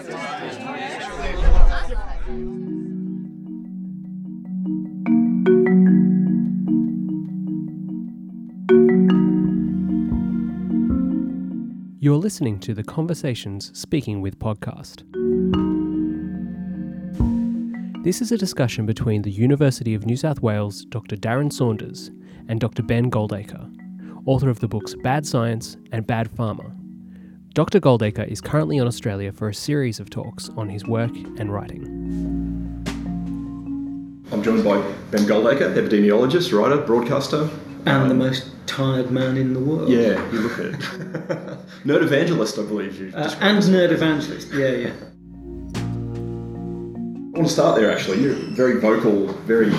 You're listening to the Conversations Speaking with podcast. This is a discussion between the University of New South Wales Dr. Darren Saunders and Dr. Ben Goldacre, author of the books Bad Science and Bad Pharma. Dr. Goldacre is currently in Australia for a series of talks on his work and writing. I'm joined by Ben Goldacre, epidemiologist, writer, broadcaster. And the most tired man in the world. Yeah, you look it. Nerd evangelist, I believe you. Uh, and nerd evangelist, yeah, yeah. I want to start there actually. You're very vocal, very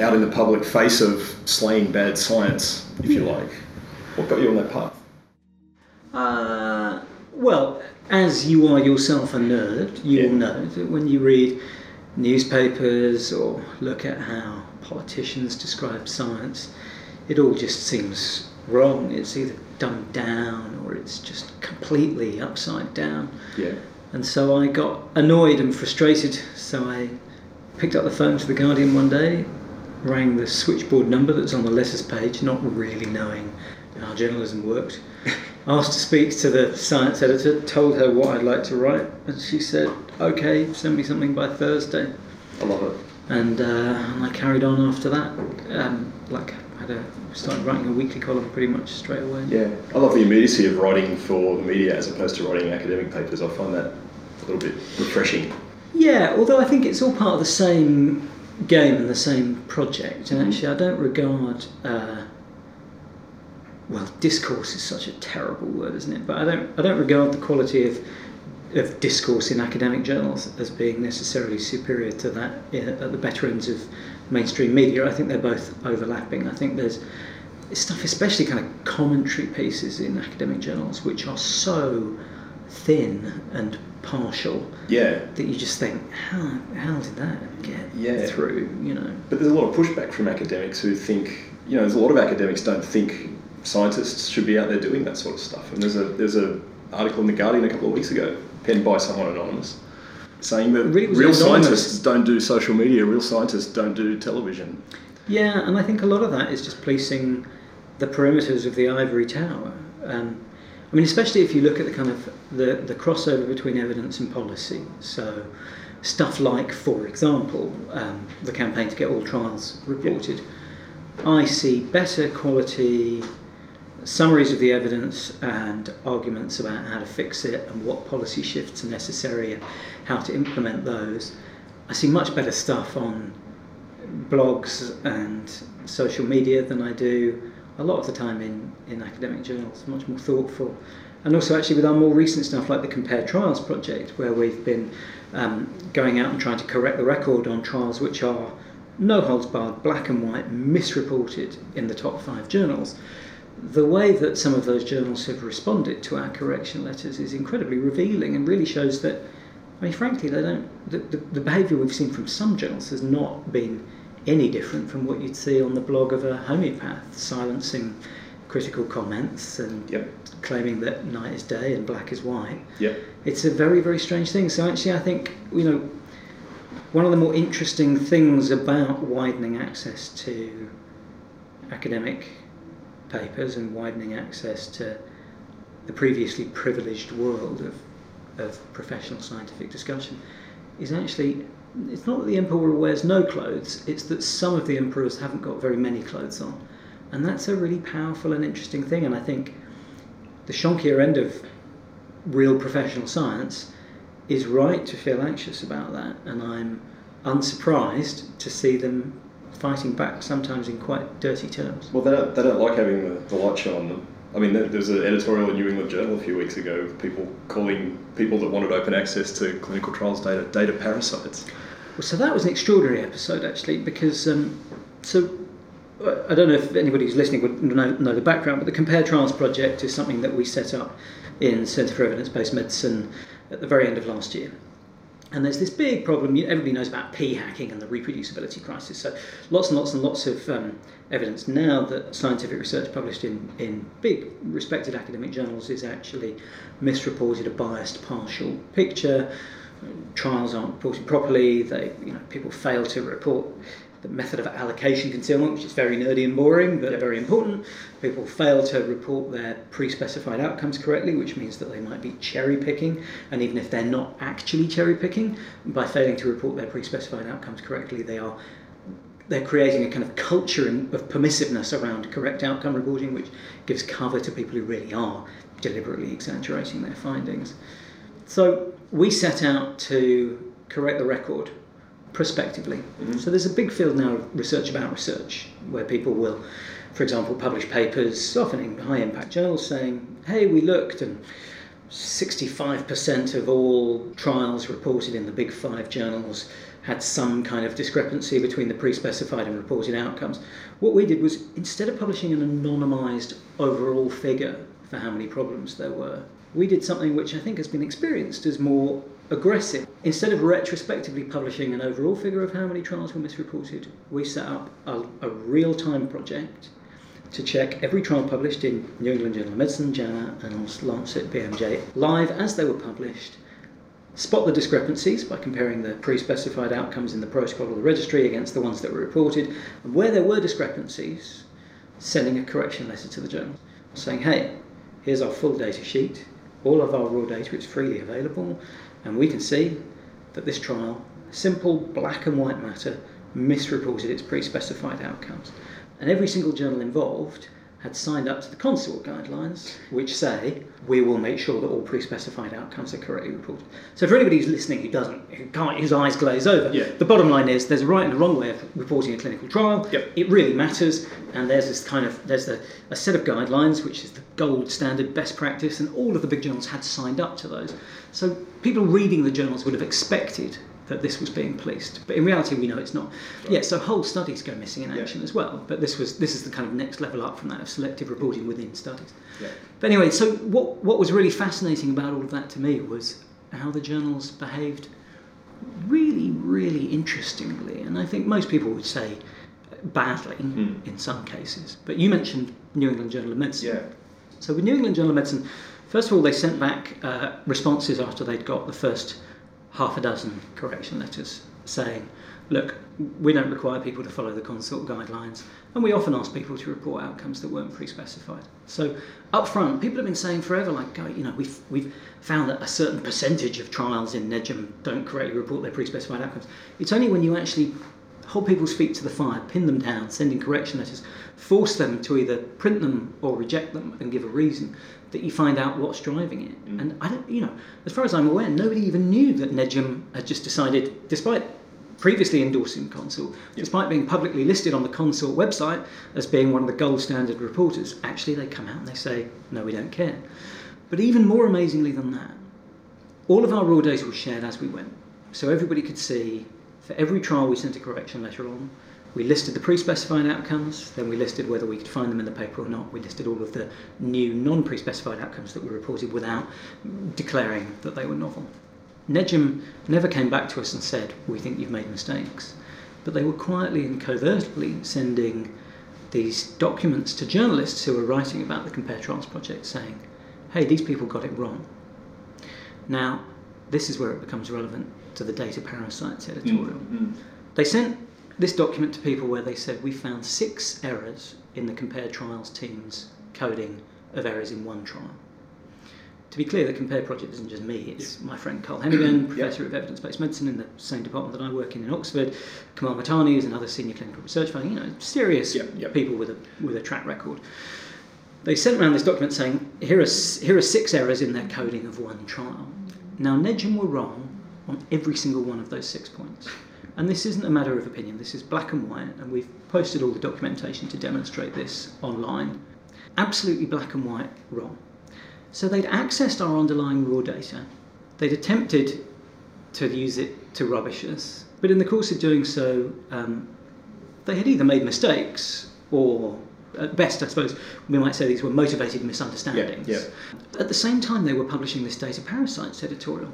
out in the public face of slaying bad science, if you like. What got you on that path? Uh, well, as you are yourself a nerd, you Yeah. will know that when you read newspapers or look at how politicians describe science, it all just seems wrong. It's either dumbed down or it's just completely upside down. Yeah. And so I got annoyed and frustrated. So I picked up the phone to the Guardian one day, rang the switchboard number that's on the letters page, not really knowing how journalism worked. Asked to speak to the science editor, told her what I'd like to write, and she said, "Okay, send me something by Thursday." I love it. And, uh, and I carried on after that. Um, like, I had a, started writing a weekly column pretty much straight away. Yeah. I love the immediacy of writing for the media as opposed to writing academic papers. I find that a little bit refreshing. Yeah, although I think it's all part of the same game and the same project. And actually, I don't regard. Uh, well, discourse is such a terrible word, isn't it? But I don't. I don't regard the quality of of discourse in academic journals as being necessarily superior to that uh, at the better ends of mainstream media. I think they're both overlapping. I think there's stuff, especially kind of commentary pieces in academic journals, which are so thin and partial Yeah. that you just think, how, how did that get Yeah. through? You know, But there's a lot of pushback from academics who think, you know, there's a lot of academics don't think scientists should be out there doing that sort of stuff. And there's a there's a article in the Guardian a couple of weeks ago, penned by someone anonymous, saying that Really, real scientists don't do social media, real scientists don't do television. yeah, and I think a lot of that is just policing the perimeters of the ivory tower. Um, I mean, especially if you look at the kind of the, the crossover between evidence and policy. So, stuff like, for example, um, the campaign to get all trials reported. I see better quality summaries of the evidence and arguments about how to fix it and what policy shifts are necessary and how to implement those. I see much better stuff on blogs and social media than I do a lot of the time in, in academic journals, much more thoughtful. And also, actually, with our more recent stuff like the Compare Trials project, where we've been um, going out and trying to correct the record on trials which are no holds barred, black and white, misreported in the top five journals. The way that some of those journals have responded to our correction letters is incredibly revealing and really shows that, I mean, frankly, they don't. The, the, the behaviour we've seen from some journals has not been any different from what you'd see on the blog of a homeopath, silencing critical comments and Yep. claiming that night is day and black is white. Yep. It's a very, very strange thing. So actually, I think you know one of the more interesting things about widening access to academic papers and widening access to the previously privileged world of, of professional scientific discussion is actually it's not that the emperor wears no clothes, it's that some of the emperors haven't got very many clothes on. And that's a really powerful and interesting thing. And I think the shonkier end of real professional science is right to feel anxious about that. And I'm unsurprised to see them fighting back, sometimes in quite dirty terms. Well, they don't, they don't like having the, the light shone on them. I mean, there was an editorial in New England Journal a few weeks ago of people calling people that wanted open access to clinical trials data data parasites. Well, so that was an extraordinary episode actually, because um, so I don't know if anybody who's listening would know, know the background, but the Compare Trials project is something that we set up in Centre for Evidence Based Medicine at the very end of last year. And there's this big problem. Everybody knows about p hacking and the reproducibility crisis. So lots and lots and lots of um, evidence now that scientific research published in, in big respected academic journals is actually misreported, a biased, partial picture. Trials aren't reported properly. They, you know, people fail to report the method of allocation concealment, which is very nerdy and boring, but very important. People fail to report their pre-specified outcomes correctly, which means that they might be cherry picking, and even if they're not actually cherry picking, by failing to report their pre-specified outcomes correctly, they are they're creating a kind of culture of permissiveness around correct outcome reporting, which gives cover to people who really are deliberately exaggerating their findings. So we set out to correct the record prospectively. Mm-hmm. So there's a big field now of research about research, where people will, for example, publish papers, often in high impact journals, saying, hey, we looked and 65% of all trials reported in the big five journals had some kind of discrepancy between the pre specified and reported outcomes. What we did was instead of publishing an anonymised overall figure for how many problems there were, we did something which I think has been experienced as more aggressive. Instead of retrospectively publishing an overall figure of how many trials were misreported, we set up a, a real time project to check every trial published in New England Journal of Medicine, JAMA, and Lancet BMJ live as they were published. Spot the discrepancies by comparing the pre specified outcomes in the protocol or the registry against the ones that were reported, and where there were discrepancies, sending a correction letter to the journal saying, hey, here's our full data sheet, all of our raw data is freely available, and we can see that this trial, simple black and white matter, misreported its pre specified outcomes. And every single journal involved had signed up to the consort guidelines, which say we will make sure that all pre-specified outcomes are correctly reported. So for anybody who's listening who doesn't, who can't, whose eyes glaze over, yeah. the bottom line is there's a right and a wrong way of reporting a clinical trial. Yep. It really matters, and there's this kind of there's the, a set of guidelines which is the gold standard best practice, and all of the big journals had signed up to those. So people reading the journals would have expected that this was being policed. But in reality, we know it's not. Right. Yeah, so whole studies go missing in action yeah. as well. But this was this is the kind of next level up from that of selective reporting within studies. Yeah. But anyway, so what what was really fascinating about all of that to me was how the journals behaved really, really interestingly, and I think most people would say badly mm. in some cases. But you mentioned New England Journal of Medicine. Yeah. So with New England Journal of Medicine, first of all, they sent back uh, responses after they'd got the first half a dozen correction letters saying, look, we don't require people to follow the consort guidelines, and we often ask people to report outcomes that weren't pre-specified. So up front, people have been saying forever, like, you know, we've, we've found that a certain percentage of trials in NEJM don't correctly report their pre-specified outcomes. It's only when you actually hold people's feet to the fire, pin them down, sending correction letters, force them to either print them or reject them and give a reason, that you find out what's driving it. Mm. And I don't, you know, as far as I'm aware, nobody even knew that NEJM had just decided, despite previously endorsing Consort, yep. despite being publicly listed on the Consort website as being one of the gold standard reporters, actually they come out and they say, no, we don't care. But even more amazingly than that, all of our raw data was shared as we went. So everybody could see, for every trial we sent a correction letter on, we listed the pre-specified outcomes, then we listed whether we could find them in the paper or not. We listed all of the new non-pre-specified outcomes that were reported without declaring that they were novel. NEJM never came back to us and said, we think you've made mistakes. But they were quietly and covertly sending these documents to journalists who were writing about the Compare Trials project saying, hey, these people got it wrong. Now, this is where it becomes relevant to the data parasites editorial. Mm-hmm. They sent this document to people where they said we found six errors in the compared trials team's coding of errors in one trial. To be clear, the Compare project isn't just me, it's yeah. my friend Carl Heneghan, Professor of Evidence Based Medicine in the same department that I work in in Oxford, Kamal Mahtani is another senior clinical research fellow, you know, serious people with a, with a track record. They sent around this document saying, here are, here are six errors in their coding of one trial. Now, NEJM were wrong on every single one of those six points. And this isn't a matter of opinion, this is black and white, and we've posted all the documentation to demonstrate this online. Absolutely black and white wrong. So they'd accessed our underlying raw data, they'd attempted to use it to rubbish us, but in the course of doing so, um, they had either made mistakes or at best, I suppose, we might say these were motivated misunderstandings. Yeah, yeah. At the same time, they were publishing this data parasites editorial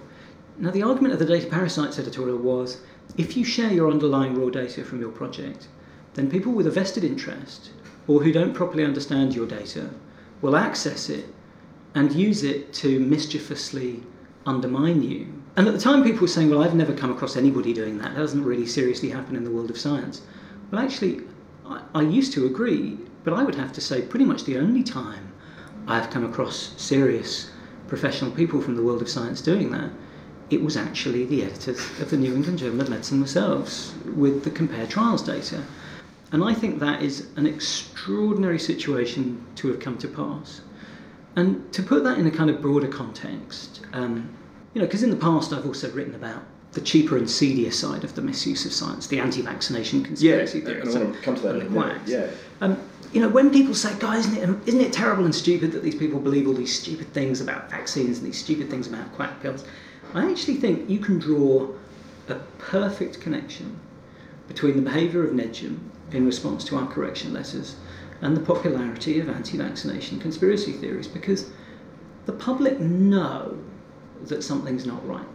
Now, the argument of the Data Parasites editorial was if you share your underlying raw data from your project, then people with a vested interest or who don't properly understand your data will access it and use it to mischievously undermine you. And at the time, people were saying, Well, I've never come across anybody doing that. That doesn't really seriously happen in the world of science. Well, actually, I, I used to agree, but I would have to say pretty much the only time I've come across serious professional people from the world of science doing that, it was actually the editors of the New England Journal of Medicine themselves with the compare trials data. And I think that is an extraordinary situation to have come to pass. And to put that in a kind of broader context, um, you know, because in the past I've also written about the cheaper and seedier side of the misuse of science, the anti-vaccination conspiracy yeah, theories. and I want to come to that in a minute. Yeah. Um, you know, when people say, "Guys, isn't it, isn't it terrible and stupid that these people believe all these stupid things about vaccines and these stupid things about quack pills?" I actually think you can draw a perfect connection between the behaviour of NEJM in response to our correction letters and the popularity of anti-vaccination conspiracy theories because the public know that something's not right.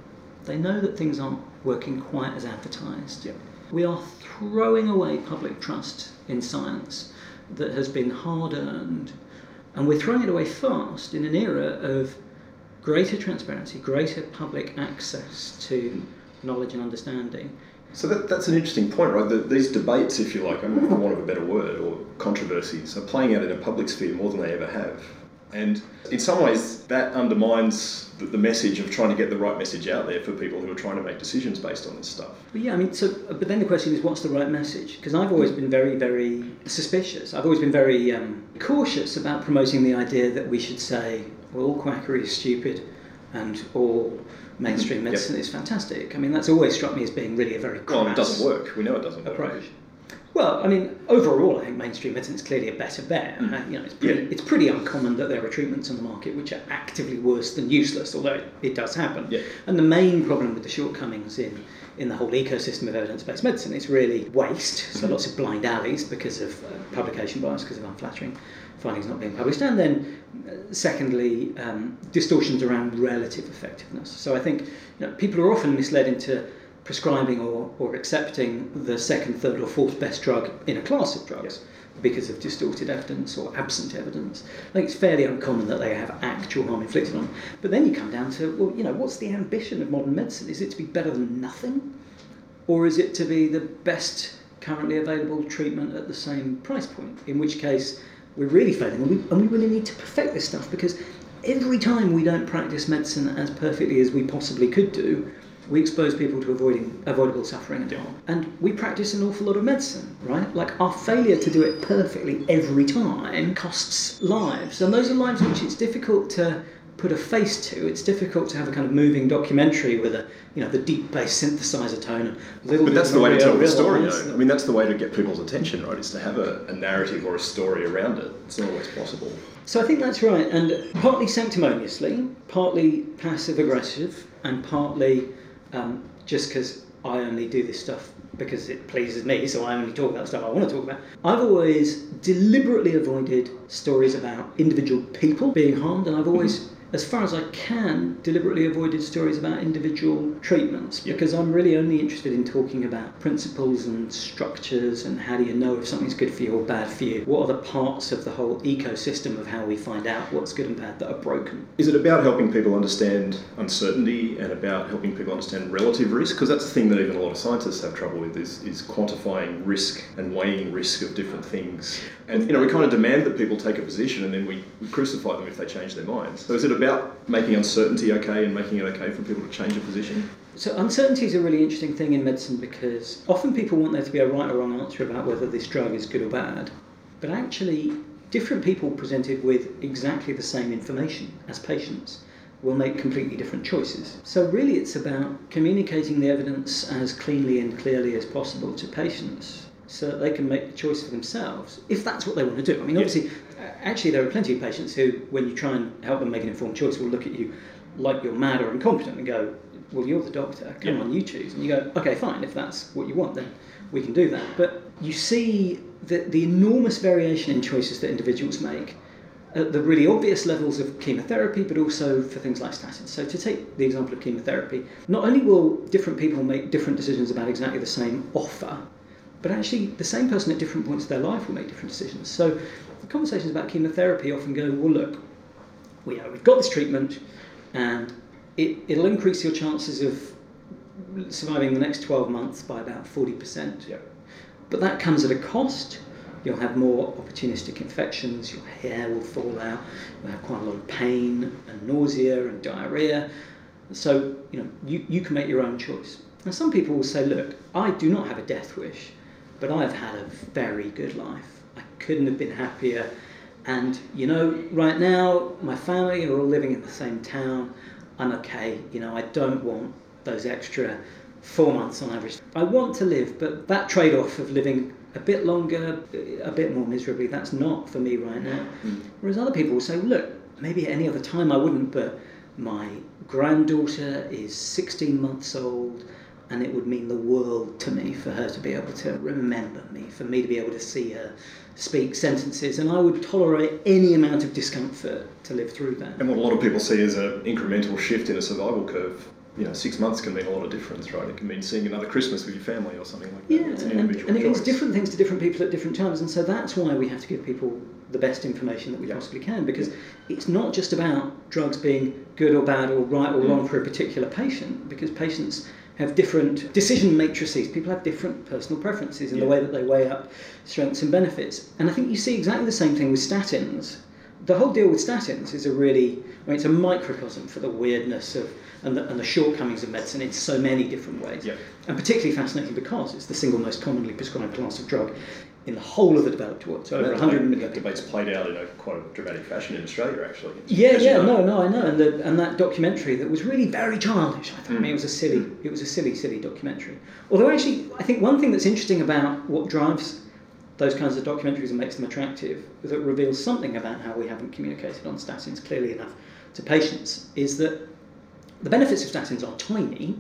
They know that things aren't working quite as advertised. We are throwing away public trust in science that has been hard earned, and we're throwing it away fast in an era of greater transparency, greater public access to knowledge and understanding. So that, that's an interesting point, right? The, these debates, if you like, I mean, for want of a better word, or controversies, are playing out in a public sphere more than they ever have. And in some ways, that undermines the, the message of trying to get the right message out there for people who are trying to make decisions based on this stuff. But yeah, I mean, so, but then the question is, what's the right message? Because I've always been very, very suspicious. I've always been very um, cautious about promoting the idea that we should say, well, all quackery is stupid and all mainstream medicine Yep. is fantastic. I mean, that's always struck me as being really a very Well, it doesn't work. We know it doesn't work. Well, I mean, overall, I think mainstream medicine is clearly a better bet. Uh, you know, it's pretty, Yeah. it's pretty uncommon that there are treatments on the market which are actively worse than useless, although it, it does happen. Yeah. And the main problem with the shortcomings in, in the whole ecosystem of evidence-based medicine is really waste. So lots of blind alleys because of uh, publication bias, because of unflattering findings not being published, and then uh, secondly, um, distortions around relative effectiveness. So I think you know, people are often misled into prescribing or, or accepting the second, third, or fourth best drug in a class of drugs because of distorted evidence or absent evidence. I think it's fairly uncommon that they have actual harm inflicted on them. But then you come down to, well, you know, what's the ambition of modern medicine? Is it to be better than nothing? Or is it to be the best currently available treatment at the same price point? In which case, we're really failing, and we, and we really need to perfect this stuff because every time we don't practice medicine as perfectly as we possibly could do, we expose people to avoiding avoidable suffering and harm. And we practice an awful lot of medicine, right? Like our failure to do it perfectly every time costs lives, and those are lives which it's difficult to put a face to. It's difficult to have a kind of moving documentary with a, you know, the deep bass synthesizer tone and little. But that's the way to tell the story, though. I mean, that's the way to get people's attention, right? Is to have a, a narrative or a story around it. It's not always possible. So I think that's right, and partly sanctimoniously, partly passive aggressive, and partly um, just because I only do this stuff because it pleases me, so I only talk about stuff I want to talk about. I've always deliberately avoided stories about individual people being harmed, and I've always, as far as I can, deliberately avoided stories about individual treatments because I'm really only interested in talking about principles and structures and how do you know if something's good for you or bad for you. What are the parts of the whole ecosystem of how we find out what's good and bad that are broken? Is it about helping people understand uncertainty and about helping people understand relative risk? Because that's the thing that even a lot of scientists have trouble with is, is quantifying risk and weighing risk of different things. And you know, we kind of demand that people take a position and then we, we crucify them if they change their minds. So is it about making uncertainty okay and making it okay for people to change a position? So uncertainty is a really interesting thing in medicine because often people want there to be a right or wrong answer about whether this drug is good or bad. But actually, different people presented with exactly the same information as patients will make completely different choices. So really it's about communicating the evidence as cleanly and clearly as possible to patients so that they can make the choice for themselves if that's what they want to do. I mean Yeah. Obviously actually there are plenty of patients who when you try and help them make an informed choice will look at you like you're mad or incompetent and go, well, you're the doctor. Come Yeah. on, you choose. And you go, okay, fine. If that's what you want, then we can do that. But you see the, the enormous variation in choices that individuals make at the really obvious levels of chemotherapy, but also for things like statins. So, to take the example of chemotherapy, not only will different people make different decisions about exactly the same offer, but actually the same person at different points of their life will make different decisions. So, conversations about chemotherapy often go, well, look, we, know, we've got this treatment, and it, it'll increase your chances of surviving the next 12 months by about 40%. Yeah. But that comes at a cost. You'll have more opportunistic infections, your hair will fall out, you'll have quite a lot of pain and nausea and diarrhea. So, you know, you, you can make your own choice. Now, some people will say, look, I do not have a death wish, but I've had a very good life. Couldn't have been happier. And, you know, right now, my family are all living in the same town. I'm okay. You know, I don't want those extra four months on average. I want to live, but that trade off of living a bit longer, a bit more miserably, that's not for me right now. Whereas other people will say, look, maybe at any other time I wouldn't, but my granddaughter is 16 months old and it would mean the world to me for her to be able to remember me, for me to be able to see her speak sentences, and I would tolerate any amount of discomfort to live through that. And what a lot of people see is an incremental shift in a survival curve, you know, six months can mean a lot of difference, right? It can mean seeing another Christmas with your family or something like that. Yeah, It's an and, and it means different things to different people at different times, and so that's why we have to give people the best information that we Yeah. possibly can, because it's not just about drugs being good or bad or right or wrong Mm. for a particular patient, because patients have different decision matrices. People have different personal preferences in the way that they weigh up strengths and benefits, and I think you see exactly the same thing with statins. The whole deal with statins is a really, I mean, it's a microcosm for the weirdness of and the, and the shortcomings of medicine in so many different ways. Yeah. And particularly fascinating because it's the single most commonly prescribed class of drug in the whole of the developed world. So over that 100 debate, that debate's played out in a quite a dramatic fashion in Australia, actually. Yeah, yeah, no, no, I know, and the, and that documentary that was really very childish. I thought, I Mm. mean, it was a silly, it was a silly, silly documentary. Although actually, I think one thing that's interesting about what drives those kinds of documentaries and makes them attractive, that reveals something about how we haven't communicated on statins clearly enough to patients, is that the benefits of statins are tiny,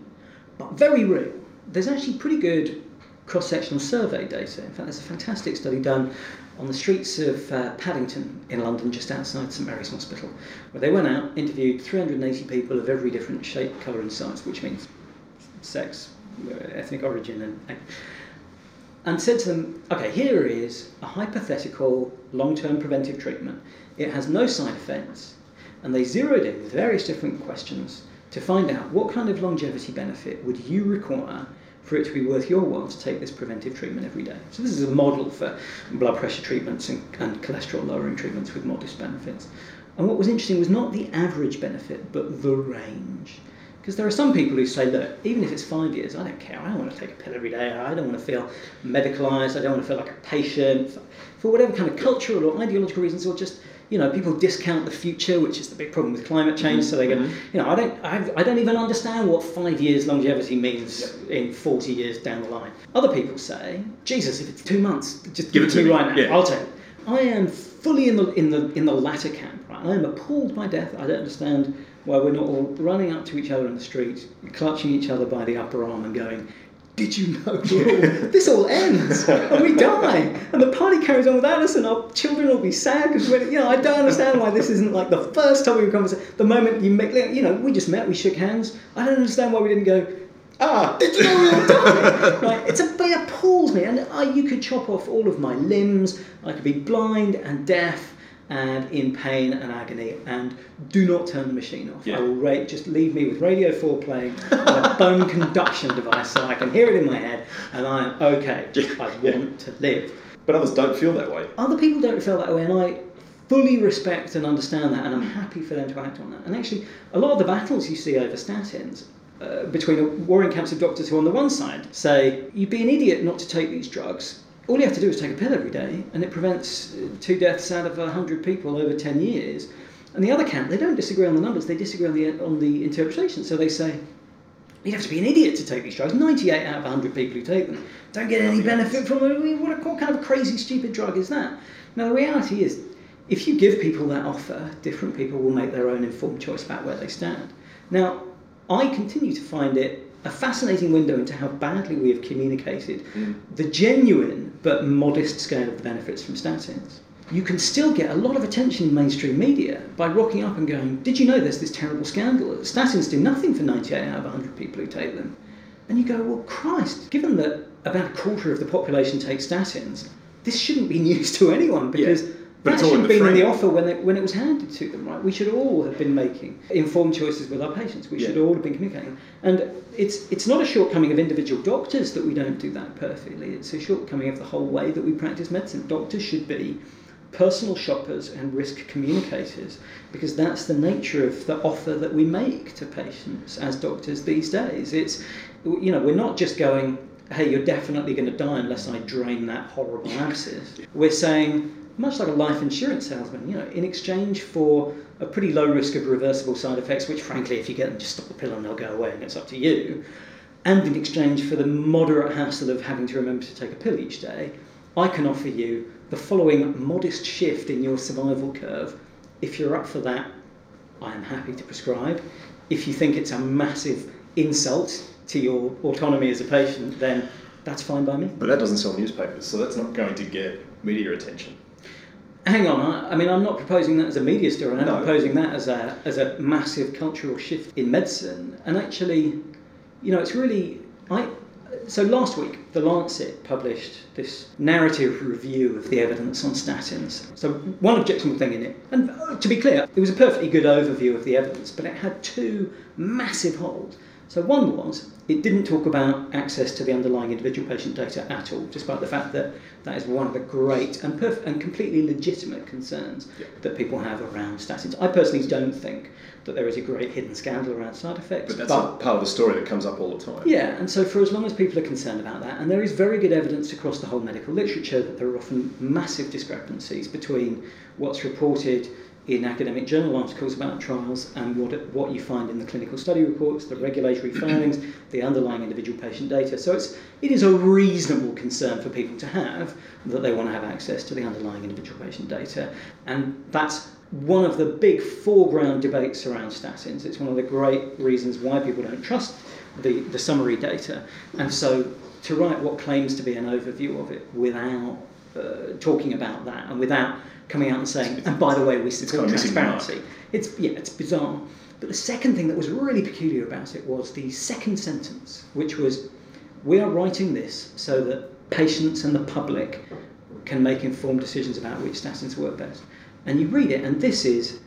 but very real. There's actually pretty good cross-sectional survey data. In fact, there's a fantastic study done on the streets of uh, Paddington in London, just outside St Mary's Hospital, where they went out, interviewed 380 people of every different shape, colour, and size, which means sex, uh, ethnic origin, and and said to them, okay, here is a hypothetical long-term preventive treatment. It has no side effects, and they zeroed in with various different questions to find out what kind of longevity benefit would you require for it to be worth your while to take this preventive treatment every day. So this is a model for blood pressure treatments and, and cholesterol lowering treatments with modest benefits. And what was interesting was not the average benefit, but the range. Because there are some people who say, look, even if it's five years, I don't care. I don't want to take a pill every day. I don't want to feel medicalised. I don't want to feel like a patient. For, for whatever kind of cultural or ideological reasons, or just, you know, people discount the future, which is the big problem with climate change. So they go, Mhm. you know, I don't, I, I don't even understand what five years longevity means in 40 years down the line. Other people say, Jesus, if it's two months, just give, it to me right now. Yeah. I'll take it. I am fully in the in the in the latter camp. Right? I am appalled by death. I don't understand why we're not all running up to each other in the street, clutching each other by the upper arm, and going. Did you know all- this all ends? And we die. And the party carries on without us and our children will be sad because we're you know I don't understand why this isn't like the first time we have conversation the moment you make you know we just met we shook hands. I don't understand why we didn't go ah did you know we all died? Right it's a it appalls me. And I, you could chop off all of my limbs. I could be blind and deaf and in pain and agony and do not turn the machine off Yeah. I will rate just leave me with Radio 4 playing and a bone conduction device so I can hear it in my head and I am okay I want to live But others don't feel that way. other people don't feel that way, and I fully respect and understand that, and I'm happy for them to act on that. And actually, a lot of the battles you see over statins. Uh, between warring camps of doctors who, on the one side, say you'd be an idiot not to take these drugs. All you have to do is take a pill every day, and it prevents uh, two deaths out of hundred people over ten years. And the other camp, they don't disagree on the numbers; they disagree on the on the interpretation. So they say You'd have to be an idiot to take these drugs. 98 out of 100 people who take them don't get any benefit from them. What, what kind of crazy, stupid drug is that? Now, the reality is, if you give people that offer, different people will make their own informed choice about where they stand. Now, I continue to find it a fascinating window into how badly we have communicated Mm. the genuine but modest scale of the benefits from statins. you can still get a lot of attention in mainstream media by rocking up and going, Did you know there's this terrible scandal? Statins do nothing for 98 out of 100 people who take them. And you go, Well, Christ, given that about a quarter of the population takes statins, this shouldn't be news to anyone because. Yeah. But that should have been in the offer when it, when it was handed to them, right? We should all have been making informed choices with our patients. We should all have been communicating. And it's, it's not a shortcoming of individual doctors that we don't do that perfectly. It's a shortcoming of the whole way that we practice medicine. Doctors should be personal shoppers and risk communicators because that's the nature of the offer that we make to patients as doctors these days. It's, you know, we're not just going, hey, you're definitely going to die unless I drain that horrible abscess. We're saying, much like a life insurance salesman, you know, in exchange for a pretty low risk of reversible side effects, which frankly, if you get them, just stop the pill and they'll go away and it's up to you, and in exchange for the moderate hassle of having to remember to take a pill each day, I can offer you the following modest shift in your survival curve. If you're up for that, I am happy to prescribe. If you think it's a massive insult to your autonomy as a patient, then that's fine by me. But that doesn't sell newspapers, so that's not going to get media attention. Hang on, I, I mean, I'm not proposing that as a media story. I'm No. proposing that as a as a massive cultural shift in medicine. And actually, you know, it's really I. So last week, the Lancet published this narrative review of the evidence on statins. So one objectionable thing in it, and uh, to be clear, it was a perfectly good overview of the evidence, but it had two massive holes. So one was it didn't talk about access to the underlying individual patient data at all, despite the fact that that is one of the great and perf- and completely legitimate concerns Yeah. that people have around statins. I personally don't think that there is a great hidden scandal around side effects, But that's a part of the story that comes up all the time. yeah, and so for as long as people are concerned about that, and there is very good evidence across the whole medical literature that there are often massive discrepancies between what's reported in academic journal articles about trials and what, what you find in the clinical study reports, the regulatory filings, the underlying individual patient data. So it's, it is a reasonable concern for people to have that they want to have access to the underlying individual patient data. And that's one of the big foreground debates around statins. It's one of the great reasons why people don't trust the, the summary data. And so to write what claims to be an overview of it without uh, talking about that and without coming out and saying, and by the way, we support kind of missing the mark. transparency. It's, yeah, it's bizarre. But the second thing that was really peculiar about it was the second sentence, which was, we are writing this so that patients and the public can make informed decisions about which statins work best. And you read it, and this is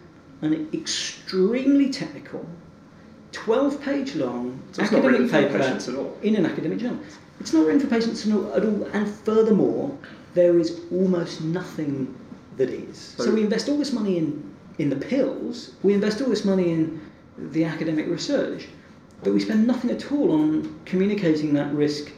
an extremely technical, 12 page long So it's not academic for paper patients at all. in an academic journal. It's not written for patients at all, at all, and furthermore, there is almost nothing that is. So, So- we invest all this money in, in the pills, we invest all this money in the academic research, but we spend nothing at all on communicating that risk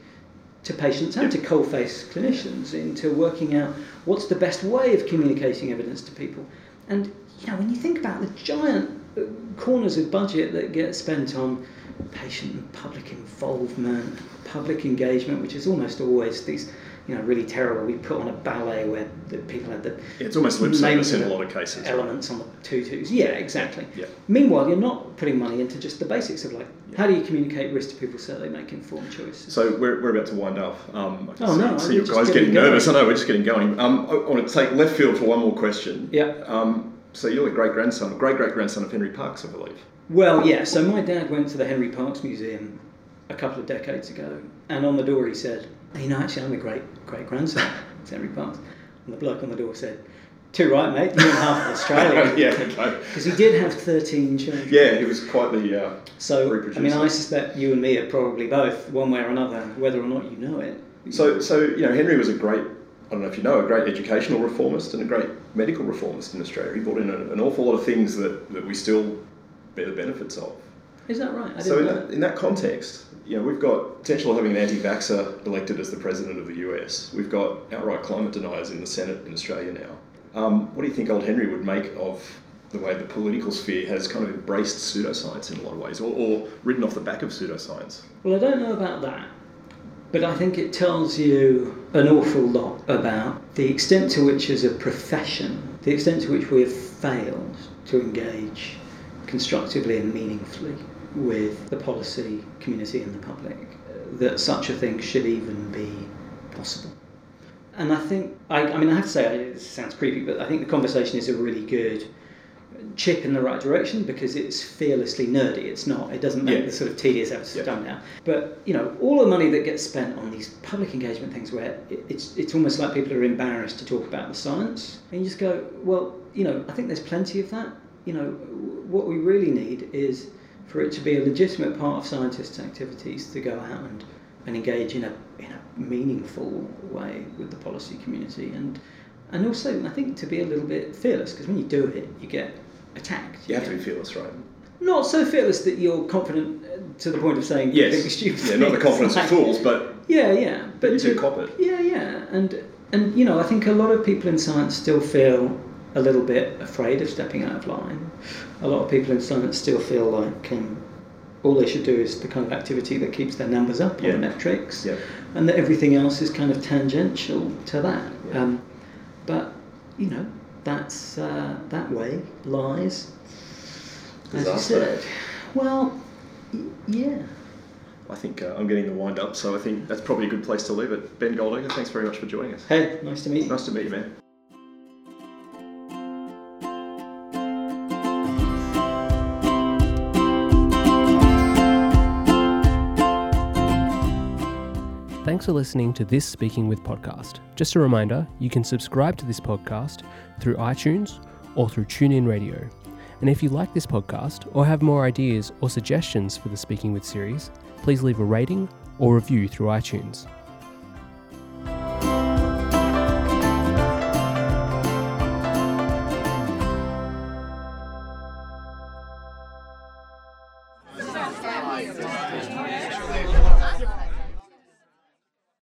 to patients and to coalface clinicians into working out what's the best way of communicating evidence to people. And you know, when you think about the giant uh, corners of budget that get spent on patient and public involvement, public engagement, which is almost always these, you know, really terrible. We put on a ballet where the people had the It's almost lip service in of a lot of cases. right? elements on the tutus. Yeah, exactly. Yeah. Meanwhile, you're not putting money into just the basics of like how do you communicate risk to people so they make informed choices. So we're, we're about to wind up. Um, I Oh, see, no, see you guys getting getting nervous. I know we're just getting going. Um, I, I want to take left field for one more question. Yeah. Um, so you're the great grandson, great great grandson of Henry Parkes, I believe. Well, yeah. So my dad went to the Henry Parkes Museum a couple of decades ago, and on the door he said, "You know, actually, I'm the great great grandson of Henry Parkes." And the bloke on the door said, "Too right, mate. You're in half of Australia." yeah. Okay. Because he did have 13 children. Yeah, he was quite the. Uh, So, I mean, I suspect you and me are probably both, one way or another, whether or not you know it. So, so you know, Henry was a great, I don't know if you know, a great educational reformist and a great medical reformist in Australia. He brought in a, an awful lot of things that, that we still bear the benefits of. Is that right? I So, in know that, in that context, you know, we've got potential of having an anti-vaxxer elected as the president of the US. We've got outright climate deniers in the Senate in Australia now. Um, what do you think old Henry would make of the way the political sphere has kind of embraced pseudoscience in a lot of ways, or, or ridden off the back of pseudoscience? Well, I don't know about that, but I think it tells you an awful lot about the extent to which, as a profession, the extent to which we have failed to engage constructively and meaningfully with the policy community and the public, uh, that such a thing should even be possible. and I think I, I mean I have to say it sounds creepy, but I think the conversation is a really good chip in the right direction because it's fearlessly nerdy. It's not. It doesn't make Yeah. the sort of tedious effort Yeah. done now. But you know, all the money that gets spent on these public engagement things, where it's it's almost like people are embarrassed to talk about the science, and you just go, well, you know, I think there's plenty of that. You know, what we really need is for it to be a legitimate part of scientists' activities to go out and, and engage in a in a meaningful way with the policy community and and also I think to be a little bit fearless because when you do it you get attacked. You have to be fearless, right? not so fearless that you're confident uh, to the point of saying Yes. stupid. Yeah, not the confidence of Like- fools, but Yeah, yeah, but you do cop it. yeah, yeah, and and you know, I think a lot of people in science still feel a little bit afraid of stepping out of line. A lot of people in science still feel like um, all they should do is the kind of activity that keeps their numbers up Yeah. on the metrics, Yeah. and that everything else is kind of tangential to that. Yeah. Um, but you know, that's uh, that way lies. As you said, well, y- yeah. I think uh, I'm getting the wind up, so I think that's probably a good place to leave it. Ben Goldacre, thanks very much for joining us. Hey, nice to meet you. Nice to meet you, man. For listening to this Speaking With podcast. Just a reminder, you can subscribe to this podcast through iTunes or through TuneIn Radio. And if you like this podcast or have more ideas or suggestions for the Speaking With series, please leave a rating or review through iTunes.